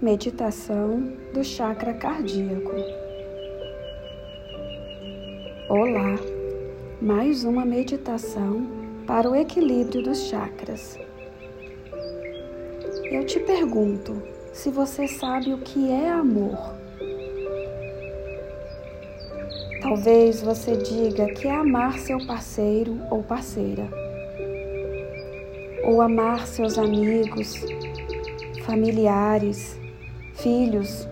Meditação do chakra cardíaco. Olá, mais uma meditação para o equilíbrio dos chakras. Eu te pergunto se você sabe o que é amor. Talvez você diga que é amar seu parceiro ou parceira, ou amar seus amigos, familiares, filhos.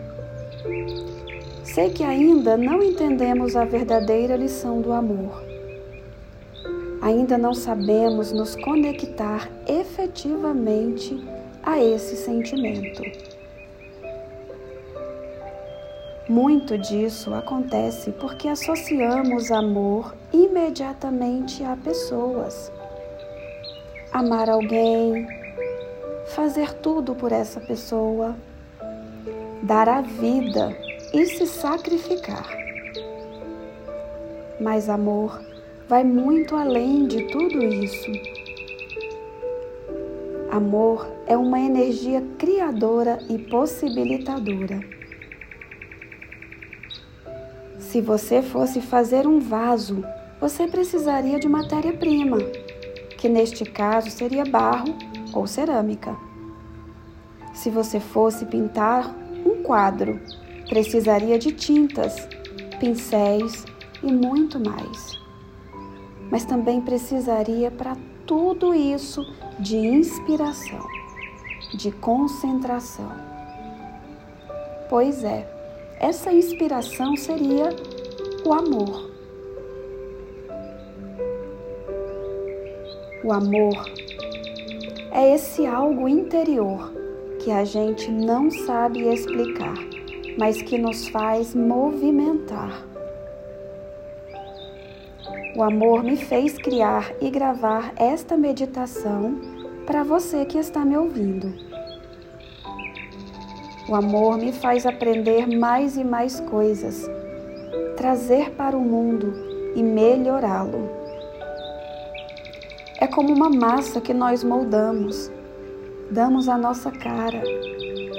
Sei que ainda não entendemos a verdadeira lição do amor. Ainda não sabemos nos conectar efetivamente a esse sentimento. Muito disso acontece porque associamos amor imediatamente a pessoas. Amar alguém, fazer tudo por essa pessoa, dar a vida e se sacrificar. Mas amor vai muito além de tudo isso. Amor é uma energia criadora e possibilitadora. Se você fosse fazer um vaso, você precisaria de matéria-prima, que neste caso seria barro ou cerâmica. Se você fosse pintar um quadro precisaria de tintas, pincéis e muito mais. Mas também precisaria para tudo isso de inspiração, de concentração. Pois é, essa inspiração seria o amor. O amor é esse algo interior que a gente não sabe explicar, mas que nos faz movimentar. O amor me fez criar e gravar esta meditação para você que está me ouvindo. O amor me faz aprender mais e mais coisas, trazer para o mundo e melhorá-lo. É como uma massa que nós moldamos damos a nossa cara,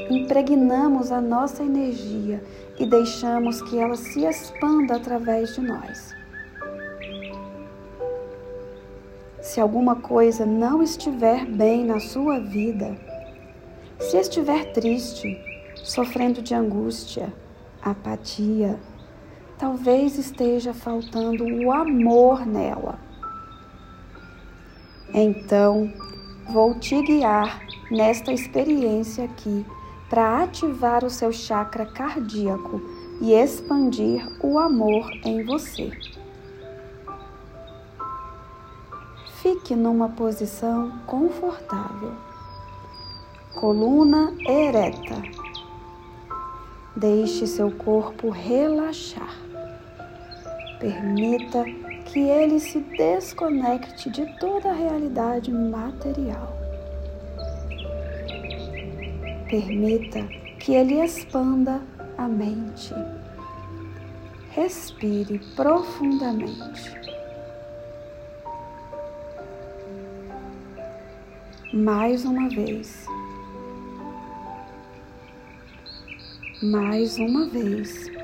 impregnamos a nossa energia e deixamos que ela se expanda através de nós. Se alguma coisa não estiver bem na sua vida, se estiver triste, sofrendo de angústia, apatia, talvez esteja faltando o amor nela. Então, vou te guiar nesta experiência aqui para ativar o seu chakra cardíaco e expandir o amor em você. Fique numa posição confortável. Coluna ereta. Deixe seu corpo relaxar. Permita que ele se desconecte de toda a realidade material. Permita que ele expanda a mente. Respire profundamente. Mais uma vez. Mais uma vez.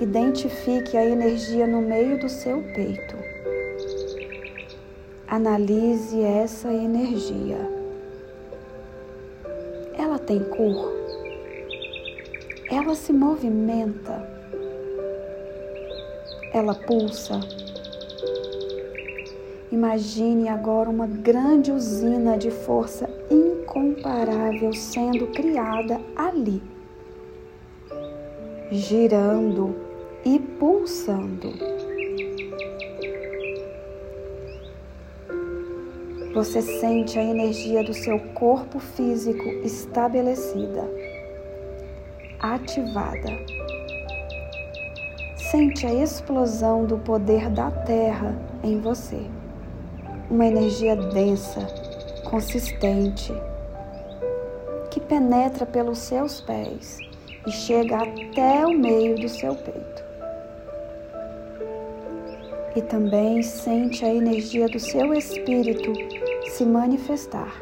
Identifique a energia no meio do seu peito. Analise essa energia. Ela tem cor? Ela se movimenta? Ela pulsa? Imagine agora uma grande usina de força incomparável sendo criada ali, girando e pulsando. Você sente a energia do seu corpo físico estabelecida, ativada. Sente a explosão do poder da Terra em você. Uma energia densa, consistente, que penetra pelos seus pés e chega até o meio do seu peito e também sente a energia do seu espírito se manifestar.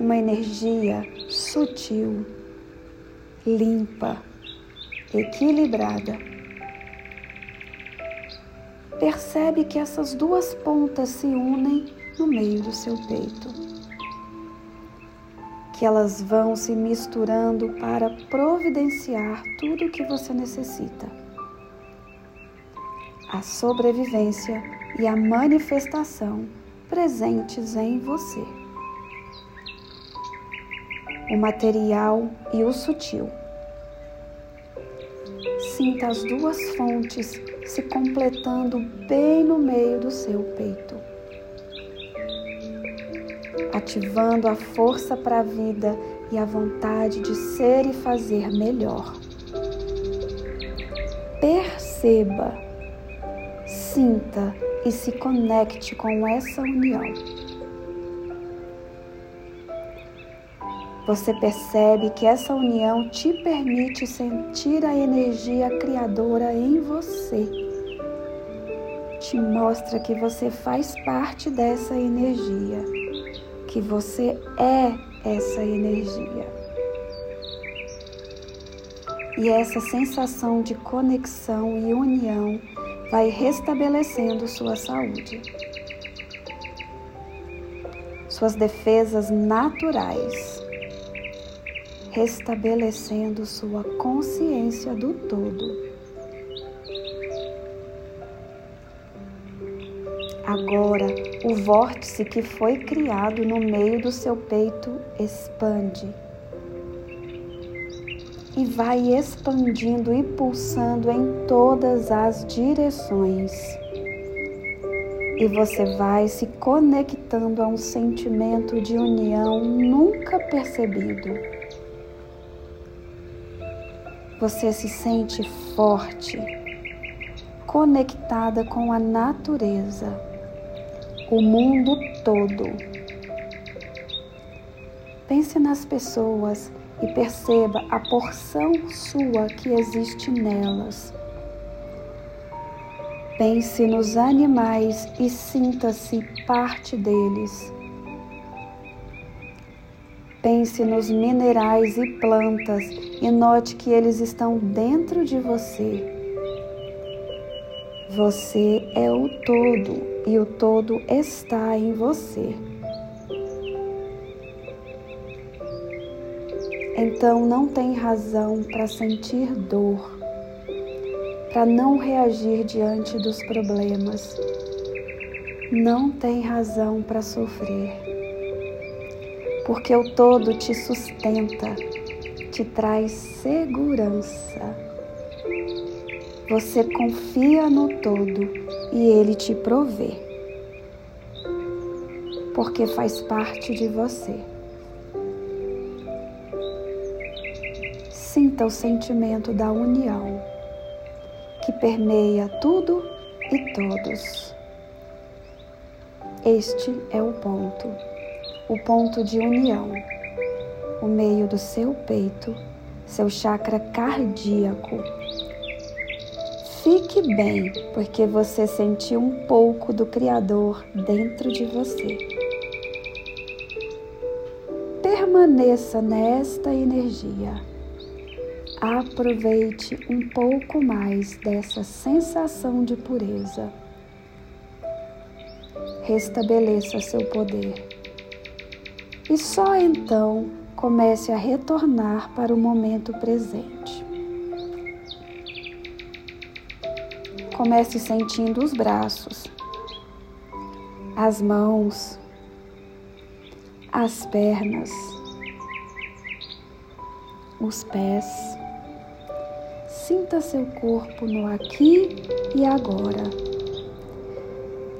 uma energia sutil, limpa, equilibrada. Percebe que essas duas pontas se unem no meio do seu peito. Que elas vão se misturando para providenciar tudo o que você necessita. A sobrevivência e a manifestação presentes em você. O material e o sutil. Sinta as duas fontes se completando bem no meio do seu peito, ativando a força para a vida e a vontade de ser e fazer melhor. Perceba, sinta e se conecte com essa união. Você percebe que essa união te permite sentir a energia criadora em você. Te mostra que você faz parte dessa energia, que você é essa energia. E essa sensação de conexão e união vai restabelecendo sua saúde. Suas defesas naturais, restabelecendo sua consciência do todo. Agora, o vórtice que foi criado no meio do seu peito expande e vai expandindo e pulsando em todas as direções. E você vai se conectando a um sentimento de união nunca percebido. Você se sente forte, conectada com a natureza, o mundo todo. Pense nas pessoas e perceba a porção sua que existe nelas. Pense nos animais e sinta-se parte deles. Pense nos minerais e plantas e note que eles estão dentro de você. Você é o todo e o todo está em você. Então não tem razão para sentir dor, para não reagir diante dos problemas. Não tem razão para sofrer, porque o todo te sustenta, te traz segurança. Você confia no todo e ele te provê, porque faz parte de você. Sinta o sentimento da união que permeia tudo e todos. Este é o ponto, o ponto de união, o meio do seu peito, seu chakra cardíaco. Fique bem, porque você sentiu um pouco do Criador dentro de você. Permaneça nesta energia aproveite um pouco mais dessa sensação de pureza. Restabeleça seu poder. E só então comece a retornar para o momento presente. Comece sentindo os braços, as mãos, as pernas, os pés Sinta seu corpo no aqui e agora.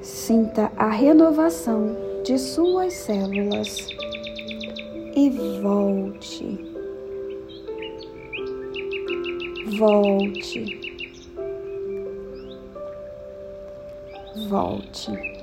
Sinta a renovação de suas células e volte. Volte. Volte.